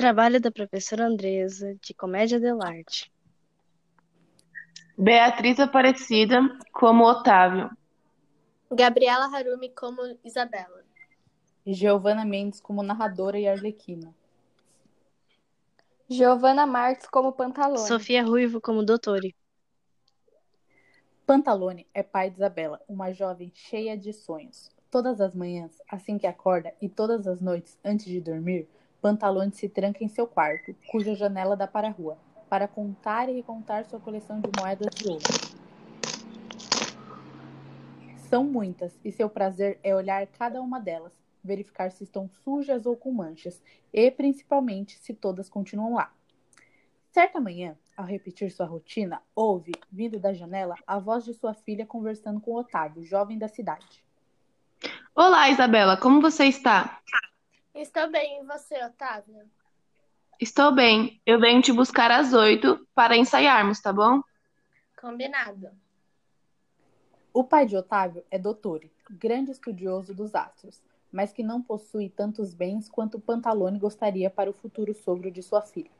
Trabalho da professora Andresa, de Comédia dell'arte. Beatriz Aparecida como Otávio. Gabriela Harumi como Isabela. Giovana Mendes como narradora e arlequina. Giovana Marques como Pantalone. Sofia Ruivo como Dottore. Pantalone é pai de Isabela, uma jovem cheia de sonhos. Todas as manhãs, assim que acorda, e todas as noites, antes de dormir, Pantalone se tranca em seu quarto, cuja janela dá para a rua, para contar e recontar sua coleção de moedas de ouro. São muitas, e seu prazer é olhar cada uma delas, verificar se estão sujas ou com manchas, e principalmente se todas continuam lá. Certa manhã, ao repetir sua rotina, ouve, vindo da janela, a voz de sua filha conversando com Otávio, jovem da cidade. Olá, Isabela, como você está? Estou bem, e você, Otávio? Estou bem. Eu venho te buscar às oito para ensaiarmos, tá bom? Combinado. O pai de Otávio é Dottore, grande estudioso dos astros, mas que não possui tantos bens quanto Pantalone gostaria para o futuro sogro de sua filha.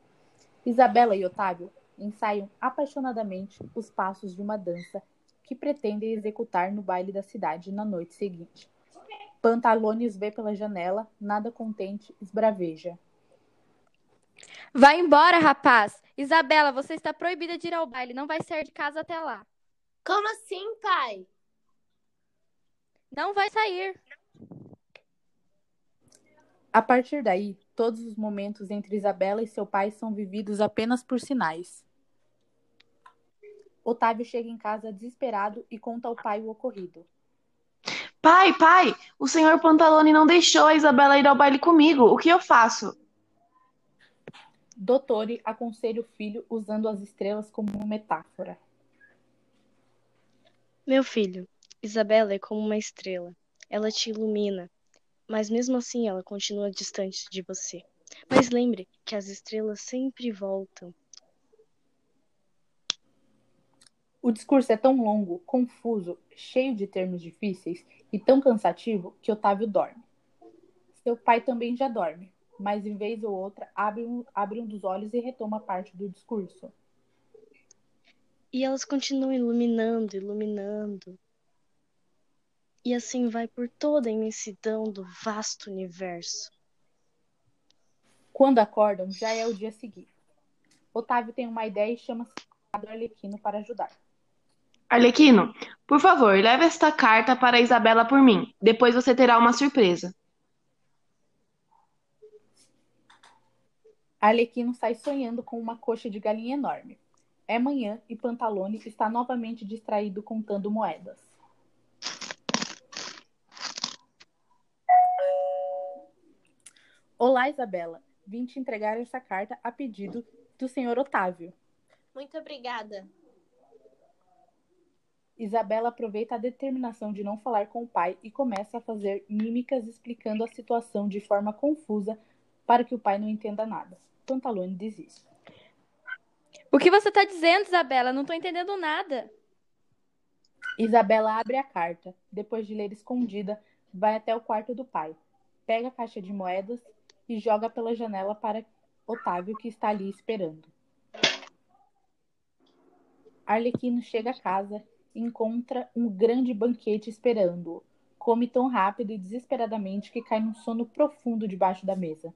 Isabela e Otávio ensaiam apaixonadamente os passos de uma dança que pretendem executar no baile da cidade na noite seguinte. Pantalone os vê pela janela, nada contente, esbraveja. Vai embora, rapaz! Isabela, você está proibida de ir ao baile. Não vai sair de casa até lá. Como assim, pai? Não vai sair. A partir daí, todos os momentos entre Isabela e seu pai são vividos apenas por sinais. Otávio chega em casa desesperado e conta ao pai o ocorrido. Pai, pai, o senhor Pantalone não deixou a Isabela ir ao baile comigo. O que eu faço? Dottore aconselha o filho usando as estrelas como uma metáfora. Meu filho, Isabela é como uma estrela. Ela te ilumina, mas mesmo assim ela continua distante de você. Mas lembre que as estrelas sempre voltam. O discurso é tão longo, confuso, cheio de termos difíceis e tão cansativo que Otávio dorme. Seu pai também já dorme, mas em vez ou outra abre um, abre um dos olhos e retoma parte do discurso. E elas continuam iluminando, iluminando. E assim vai por toda a imensidão do vasto universo. Quando acordam, já é o dia seguinte. Otávio tem uma ideia e chama o Arlequino para ajudar. Arlequino, por favor, leve esta carta para a Isabela por mim. Depois você terá uma surpresa. Arlequino sai sonhando com uma coxa de galinha enorme. É manhã e Pantalone está novamente distraído contando moedas. Olá, Isabela. Vim te entregar essa carta a pedido do senhor Otávio. Muito obrigada. Isabela aproveita a determinação de não falar com o pai e começa a fazer mímicas explicando a situação de forma confusa para que o pai não entenda nada. Pantalone desiste. O que você está dizendo, Isabela? Não estou entendendo nada. Isabela abre a carta. Depois de ler escondida, vai até o quarto do pai. Pega a caixa de moedas e joga pela janela para Otávio, que está ali esperando. Arlequino chega a casa encontra um grande banquete esperando-o. Come tão rápido e desesperadamente que cai num sono profundo debaixo da mesa.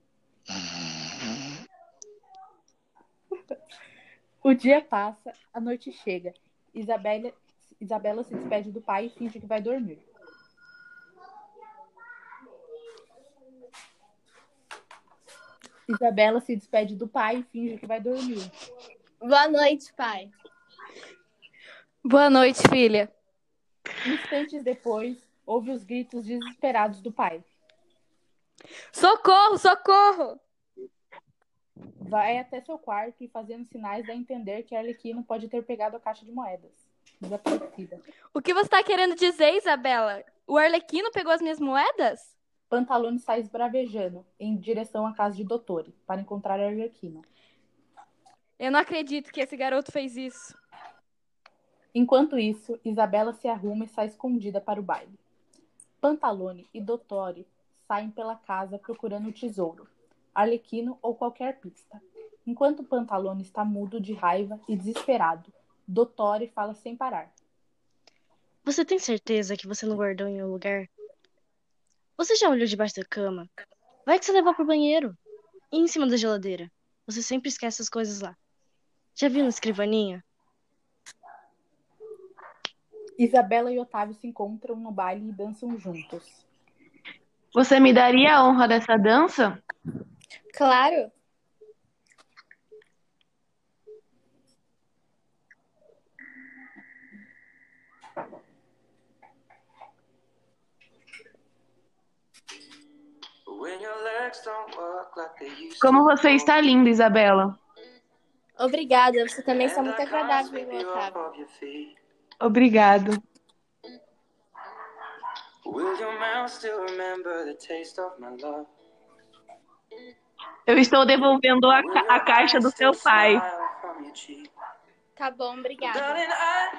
O dia passa, a noite chega. Isabela, Isabela se despede do pai e finge que vai dormir. Isabela se despede do pai e finge que vai dormir. Boa noite, pai. Boa noite, filha. Instantes depois, ouve os gritos desesperados do pai. Socorro, socorro! Vai até seu quarto e, fazendo sinais, dá a entender que Arlequino pode ter pegado a caixa de moedas. Desaparecida. O que você está querendo dizer, Isabela? O Arlequino pegou as minhas moedas? Pantalone sai esbravejando em direção à casa de Dottore para encontrar Arlequino. Eu não acredito que esse garoto fez isso. Enquanto isso, Isabela se arruma e sai escondida para o baile. Pantalone e Dottore saem pela casa procurando o tesouro. Arlequino ou qualquer pista. Enquanto Pantalone está mudo de raiva e desesperado, Dottore fala sem parar. Você tem certeza que você não guardou em um lugar? Você já olhou debaixo da cama? Vai que você levou pro banheiro. E em cima da geladeira? Você sempre esquece as coisas lá. Já viu na escrivaninha? Isabela e Otávio se encontram no baile e dançam juntos. Você me daria a honra dessa dança? Claro. Como você está linda, Isabela. Obrigada. Você também está muito agradável, Otávio. Obrigado. Eu estou devolvendo a, ca- a caixa do seu pai. Tá bom, obrigada. Darling, I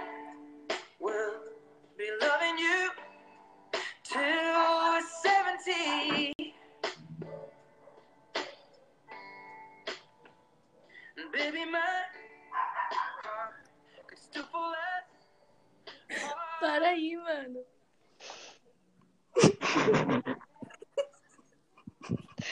will be loving you till we're 70. And baby, my heart could still fall as Para aí, mano.